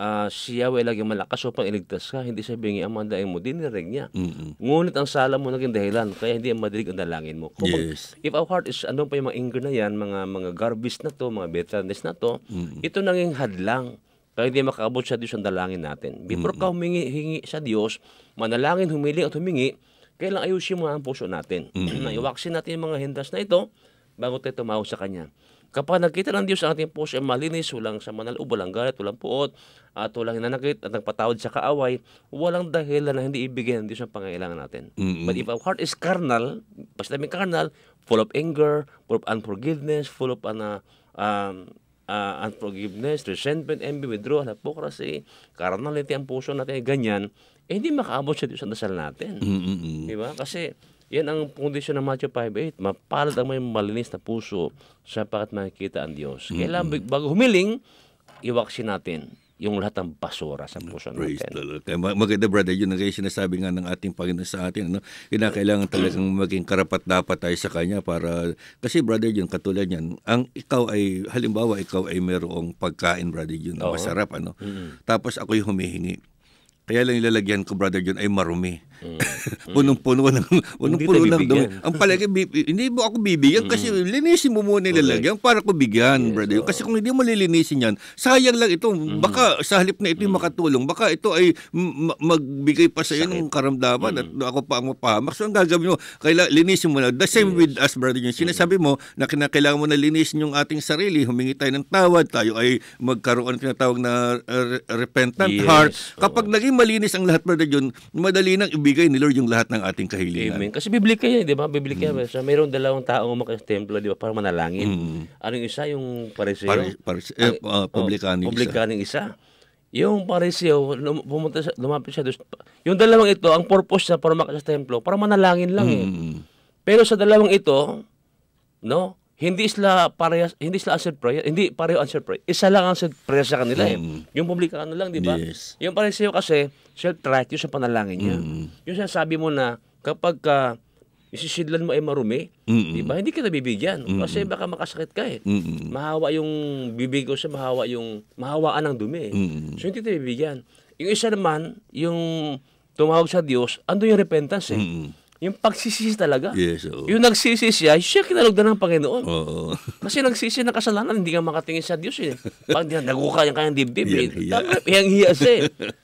ah, si Yahweh lagi malakas upang iligtas ka, hindi sabihin ang mandain mo, dinirig niya. Mm-mm. Ngunit ang sala mo naging dahilan, kaya hindi ang madirig ang dalangin mo. Kung mag- Yes. if our heart is, ano pa yung mga anger na yan, mga mga garbage na to, mga bitterness na to, ito naging hadlang. Kaya hindi makaabot sa Diyos ang dalangin natin. Before ka humingi hingi sa Diyos, manalangin, humiling at humingi, kailang ayusin mo ang puso natin. na [CLEARS THROAT] iwaksin natin yung mga hindras na ito bago tayo tumawag sa Kanya. Kapag nakita ng Diyos ang ating puso ay malinis, walang sa manaloob, walang galit, walang puot, at walang hinanakit at nagpatawad sa kaaway, walang dahilan na hindi ibigay ng Diyos ang pangailangan natin. Mm-mm. But if our heart is carnal, basta may carnal, full of anger, full of unforgiveness, full of ano, um, uh, unforgiveness, resentment, envy, withdrawal, hypocrisy, carnality ang puso natin, ay ganyan, eh hindi makaabot sa Diyos ang dasal natin. Mm-mm. Di ba? Kasi yan ang kondisyon ng Matthew 5.8. Mapalad ang may malinis na puso sapagat makikita ang Diyos. Kailangan bago humiling, iwaksin natin yung lahat ng basura sa puso Praise natin. the Lord. Kaya ma- maganda brother, yun ang sinasabi nga ng ating Panginoon sa atin. Ano? Kinakailangan talagang maging karapat dapat tayo sa Kanya para, kasi brother yun, katulad yan, ang ikaw ay, halimbawa ikaw ay mayroong pagkain brother yun na masarap. Ano? Tapos ako'y humihingi. Kaya lang ilalagyan ko, Brother John, ay marumi. [LAUGHS] Punong-puno ng punong-puno ng dumi. Ang palagi bi- hindi mo ako bibigyan kasi linisin mo muna ilalagyan para ko bigyan, brother. John. Kasi kung hindi mo lilinisin yan, sayang lang ito. Baka sa halip na ito yung makatulong, baka ito ay m- ma- magbigay pa sa iyo ng karamdaman at ako pa ang mapahamak. So ang gagawin mo, kaila linisin mo na. The same with us, brother. John. Sinasabi mo na kinakailangan mo na linisin yung ating sarili, humingi tayo ng tawad, tayo ay magkaroon ng tinatawag na uh, re- repentant Yes. heart. Kapag naging malinis ang lahat, brother John, madali nang ibigay ni Lord yung lahat ng ating kahilingan. Amen. Kasi biblika yan, di ba? Biblika yan. So, mayroong dalawang tao umakyat sa templo, di ba? Para manalangin. Ano yung isa? Yung pariseo. Pare- pare- eh, uh, publikano yung isa. Publikano yung isa. Yung pariseo, lum- pumunta sa, lumapit siya doon. Yung dalawang ito, ang purpose niya para umakyat sa templo, para manalangin lang eh. Mm. Pero sa dalawang ito, no, hindi sila parehas, hindi sila answered prayer, hindi pareho answered prayer. Isa lang answered prayer sa kanila eh. Yung publikano lang, di ba? Mm. Yes. Yung pariseo kasi, self-righteous sa panalangin niya. Mm. Yung sinasabi mo na, kapag ka, isisidlan mo ay marumi, Mm-mm. di ba? Hindi ka nabibigyan. Kasi baka makasakit ka eh. Mm-mm. Mahawa yung bibig ko sa mahawa yung, mahawaan ng dumi eh. Mm-mm. So hindi tayo bibigyan. Yung isa naman, yung tumawag sa Diyos, ando yung repentance eh. Mm-mm. Yung pagsisisi talaga. Yes, oo. Yung nagsisi siya, siya kinalugdan ng Panginoon. Oo. [LAUGHS] Kasi nagsisi ng kasalanan, hindi ka makatingin sa Diyos eh. Pag di naguka yung kanyang dibdib. eh. Dapat hiyang-hiya siya eh.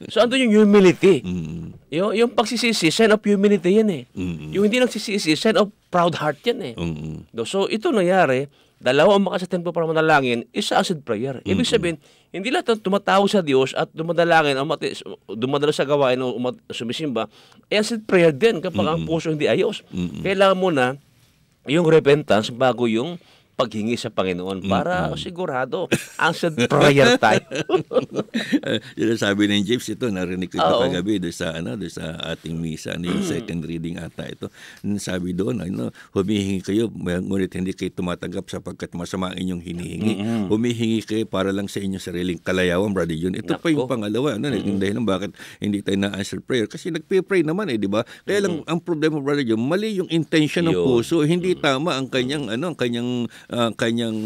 So andun yung humility. Mm. Yung, yung pagsisisi, sign of humility yan eh. Mm. Yung hindi nagsisisi, sign of proud heart yan eh. Mm. No, So ito nangyari, dalawa ang maka sa templo para manalangin, isa answered prayer. Ibig sabihin, hindi lahat ng tumatawag sa Diyos at dumadalangin, o mati, dumadala sa gawain o umat, sumisimba, eh answered prayer din kapag ang puso hindi ayos. Kailangan mo na yung repentance bago yung paghingi sa Panginoon para sigurado answered prayer [LAUGHS] tayo. Yun ang sabi ng James ito, narinig ko ito kagabi doon sa, ano, doon sa ating misa, ano, yung second reading ata ito. Sabi doon, ano, humihingi kayo, ngunit hindi kayo tumatanggap sapagkat masama ang inyong hinihingi. Humihingi kayo para lang sa inyong sariling kalayawan, brother John. Ito pa yung Nako. pangalawa, ano, yung dahilan bakit hindi tayo na-answer prayer. Kasi nagpe-pray naman eh, di ba? Kaya lang, ang problema, brother John, mali yung intention ng Yun. puso. Hindi tama ang kanyang, ano, ang kanyang, ah, kanyang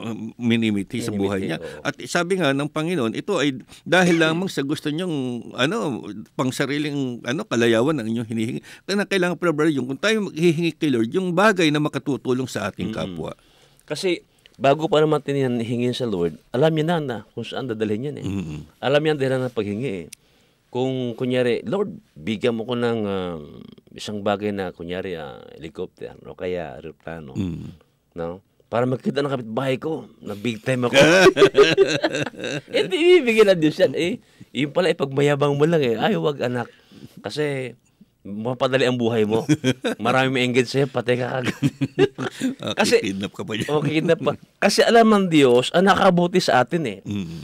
ah, minimiti sa buhay niya. oo. At sabi nga ng Panginoon, ito ay dahil lamang sa gusto niyong ano, pang sariling ano, kalayawan ng inyong hinihingi. Kaya kailangan brother, yung kung tayo maghihingi kay Lord, yung bagay na makatutulong sa ating kapwa. Kasi bago pa naman tinihan hingin sa Lord, alam niya na na kung saan dadalhin yan eh. Mm. Alam niya ang dahilan ng paghingi eh. Kung kunyari, Lord, bigyan mo ko ng um, isang bagay na kunyari ah, helicopter o kaya aeroplano. Mm. No? Para makita ng kapitbahay ko na big time ako. [LAUGHS] Hindi ibibigyan ng Diyos yan. Eh, yun pala, ipagmayabang mo lang eh. Ay, wag anak. Kasi, mapadali ang buhay mo. Marami may engage sa'yo, patay ka kagad. [LAUGHS] Ah, Kasi- kidnap ka pa niya. o kidnap pa. Kasi alam ng Diyos, ang nakabuti sa atin eh. Mm.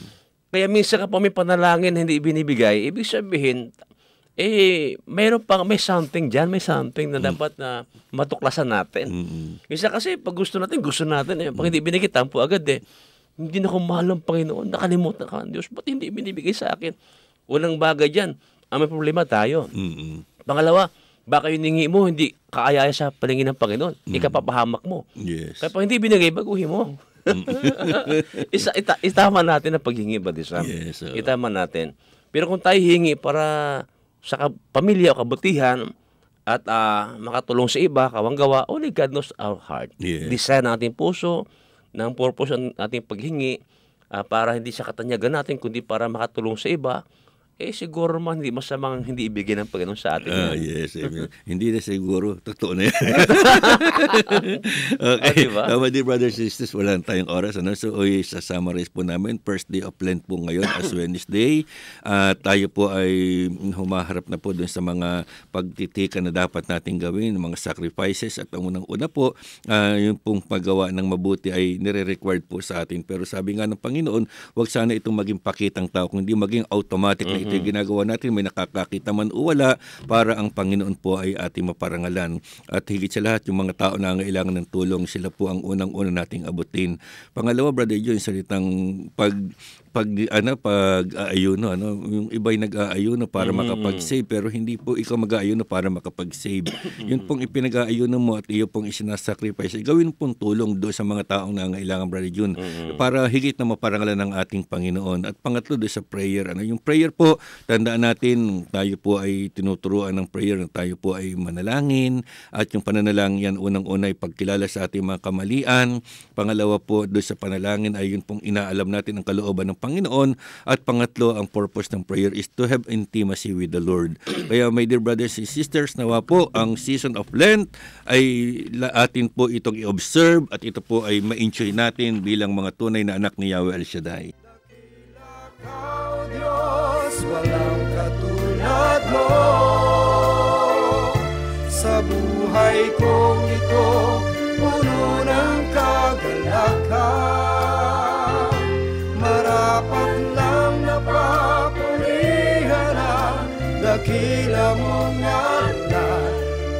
Kaya minsan ka pa may panalangin hindi ibinibigay, ibig sabihin, eh, mayroon pang, may something dyan, may something na dapat na matuklasan natin. Mm. Isa kasi, pag gusto natin, gusto natin. Eh. Pag hindi binigay, tampo agad eh. Hindi na ko mahal ang Panginoon, nakalimutan ka ng Diyos, ba't hindi binibigay sa akin? Unang bagay dyan, ang may problema tayo. Mm. Pangalawa, baka yung ningi mo, hindi kaayaya sa paningin ng Panginoon. Ikapapahamak mo. Yes. Kaya pag hindi binigay, baguhin mo. [LAUGHS] Isa, ita, itama natin ang paghingi ba? Yes, oo. Itama natin. Pero kung tayo hingi para sa pamilya o kabutihan at ah, makatulong sa iba, kawanggawa, only God knows our heart. Yes. Design ng ating puso, ng purpose ng ating paghingi, ah, para hindi sa katanyagan natin, kundi para makatulong sa iba, eh siguro man hindi masamang hindi ibigay ng Panginoon sa atin. Ah, yan. yes. amen. [LAUGHS] Hindi na siguro. Totoo na yan. Ah, [LAUGHS] okay. diba? Uh, my dear brothers and sisters, wala tayong oras. Ano? So, oy, sa summarize po namin, first day of Lent po ngayon as [COUGHS] Wednesday. Uh, tayo po ay humaharap na po dun sa mga pagtitika na dapat nating gawin, mga sacrifices. At ang unang-una po, uh, yung pong paggawa ng mabuti ay nire-required po sa atin. Pero sabi nga ng Panginoon, wag sana itong maging pakitang tao, kundi maging automatic na ito yung ginagawa natin, may nakakakita man o wala, para ang Panginoon po ay ating maparangalan. At higit sa lahat, yung mga tao na nangailangan ng tulong, sila po ang unang-una nating abutin. Pangalawa, Brother Joe, yung salitang pag pag ano pag aayuno ano yung iba ay nag-aayuno para makapag-save pero hindi po ikaw mag-aayuno para makapag-save. Yun pong ipinag-aayuno mo at iyo pong isinasacrifice gawin pong tulong do sa mga taong nangailangan brother June para higit na maparangalan ng ating Panginoon. At pangatlo do sa prayer ano yung prayer po tandaan natin, tayo po ay tinuturuan ng prayer na tayo po ay manalangin at yung pananalangin yan unang-una ay pagkilala sa ating mga kamalian. Pangalawa po, doon sa panalangin ay yun pong inaalam natin ang kalooban ng Panginoon. At pangatlo, ang purpose ng prayer is to have intimacy with the Lord. [CLEARS THROAT] Kaya my dear brothers and sisters, nawa po ang season of Lent ay atin po itong i-observe at ito po ay ma-enjoy natin bilang mga tunay na anak ni Yahweh El Shaddai. Diyos, walang katulad mo Sa buhay kong ito, puno ng kagalakan Marapat lang napapurihan ang dakila mong ngalan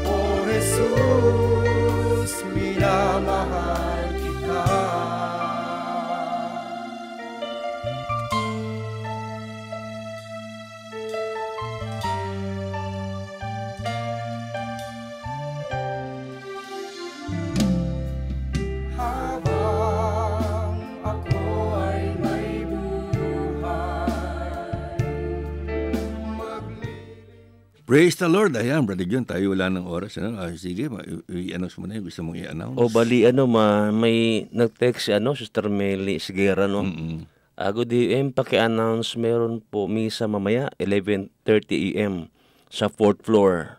O Jesus, minamahal Praise the Lord. Ayan, Brother John, tayo wala ng oras. Ano? Ah, sige, i-announce mo na yung gusto mong i-announce. O bali ano ma may nag-text si ano Sister Meli Sigera no. Mm-mm. Uh, good AM paki-announce meron po misa mamaya 11:30 AM sa fourth floor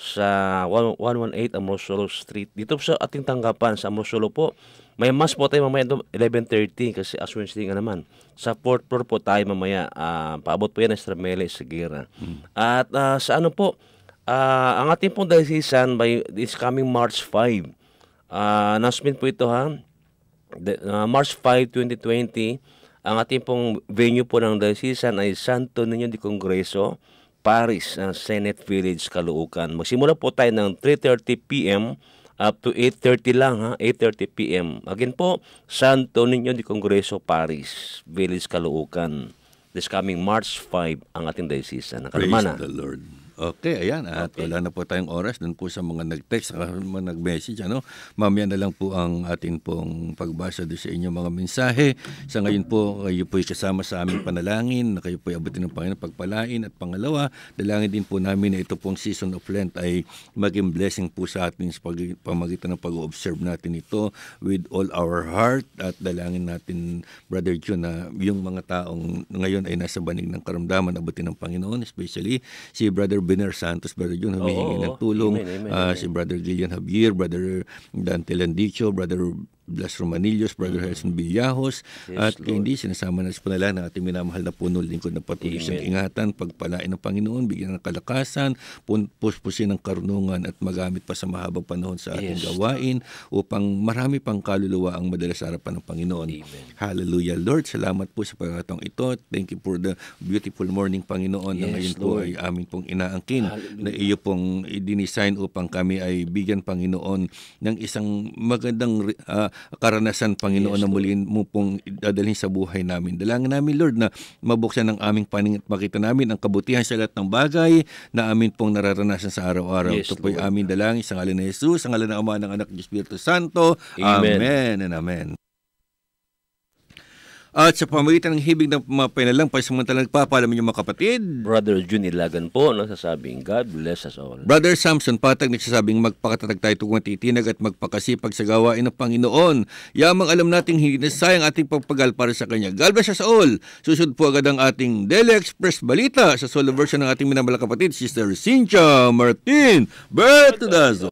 sa 1- 118 Amrosolo Street. Dito po sa ating tanggapan sa Amrosolo po. May mas po tayo mamaya doon 11:30 kasi as Wednesday nga naman. Sa fourth floor po tayo mamaya. ah, paabot po yan ng Sister Meli Sigera. At ah, sa ano po ah, ang ating pong diocesan by this coming March 5. Ah, announcement po ito ha. The, uh, March 5, 2020, ang ating pong venue po ng diocesan ay Santo Niño de Congreso, Paris, uh, Senate Village, Caloocan. Magsimula po tayo ng 3.30 p.m. up to 8.30 lang ha, 8.30 p.m. Again po, Santo Niño de Congreso, Paris, Village, Caloocan. This coming March 5 ang ating diocesan. Praise the Lord. Okay, ayan. At wala na po tayong oras dun po sa mga nag-text, mga nag-message. Ano? Mamaya na lang po ang atin pong pagbasa doon sa inyong mga mensahe. Sa ngayon po, kayo po'y kasama sa aming panalangin, na kayo po'y abutin ng Panginoon pagpalain. At pangalawa, dalangin din po namin na ito pong season of Lent ay maging blessing po sa atin sa pag- pamagitan ng pag-observe natin ito with all our heart. At dalangin natin, Brother John, na yung mga taong ngayon ay nasa banig ng karamdaman, abutin ng Panginoon, especially si Brother Bener Santos, Brother John, humihingi Oo, ng tulong. amen, amen, Ah, amen. si Brother Gillian Javier, Brother Dante Landicho, Brother Blas Romanillos, Brother Helson Villajos, Mm. Yes, at Lord. hindi sinasama na sa panala ng ating minamahal na puno lingkod na patuloy siyang ingatan, pagpalain ng Panginoon, bigyan ng kalakasan, pun- puspusin ng karunungan at magamit pa sa mahabang panahon sa ating Yes, gawain upang marami pang kaluluwa ang madala sa harapan ng Panginoon. Amen. Hallelujah, Lord. Salamat po sa pagkakataong ito. Thank you for the beautiful morning, Panginoon, na Yes, ngayon po Lord. ay amin pong inaangkin Hallelujah. na iyo pong i-design upang kami ay bigyan Panginoon ng isang magandang ah, karanasan Panginoon Yes, na muli mo pong dadalhin sa buhay namin. Dalangin namin Lord na mabuksan ang aming paning at makita namin ang kabutihan sa lahat ng bagay na amin pong nararanasan sa araw-araw. Yes, Ito po Lord. aming dalangin sa ngalan ni Jesus, sa ngalan ng Ama ng Anak ng Espiritu Santo. Amen. Amen and Amen. At sa pamagitan ng hibig ng mga pinalang pagsamantalang nagpapalam niyo mga kapatid, Brother Jun Ilagan po, nagsasabing, God bless us all. Brother Samson Patag nagsasabing magpakatatag tayo tungo titinag at magpakasipag sa gawain ng Panginoon. Yamang alam nating hindi na sayang ating pagpagal para sa Kanya. God bless us all. Susunod po agad ang ating Daily Express Balita sa solo version ng ating minamahal na kapatid, Sister Cynthia Martin Bertudazo.